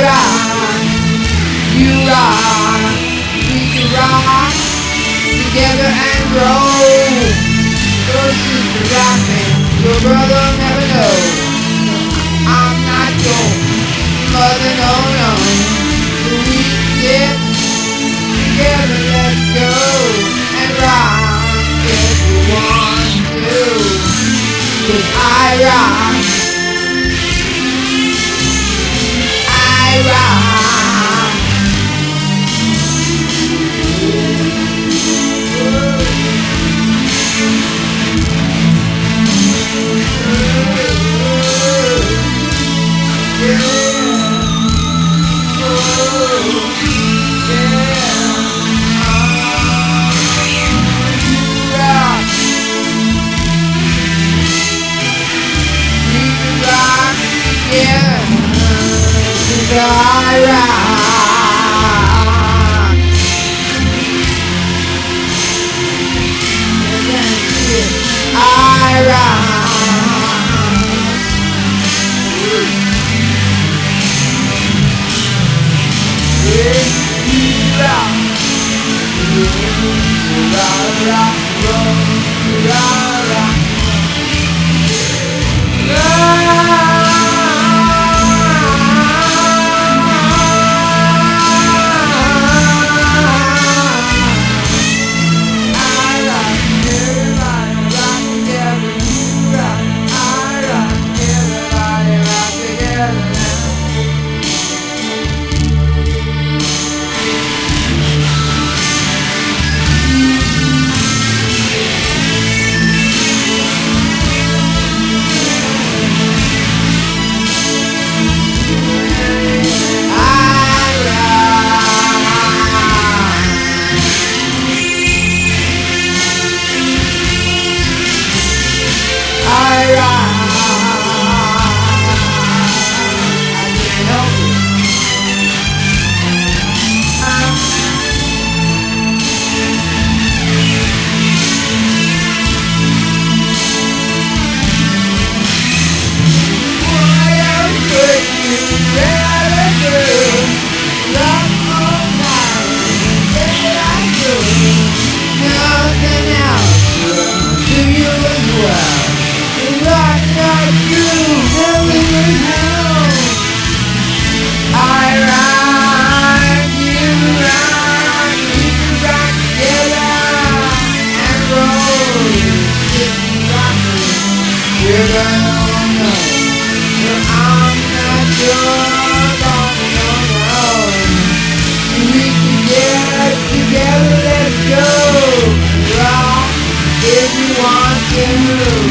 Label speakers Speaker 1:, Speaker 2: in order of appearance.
Speaker 1: rock, you rock, we can rock together and grow. Your sister rockin', your brother never know. I'm not your mother, no, no. We get together, let's go and rock if you want to. Cause I rock. I rock. You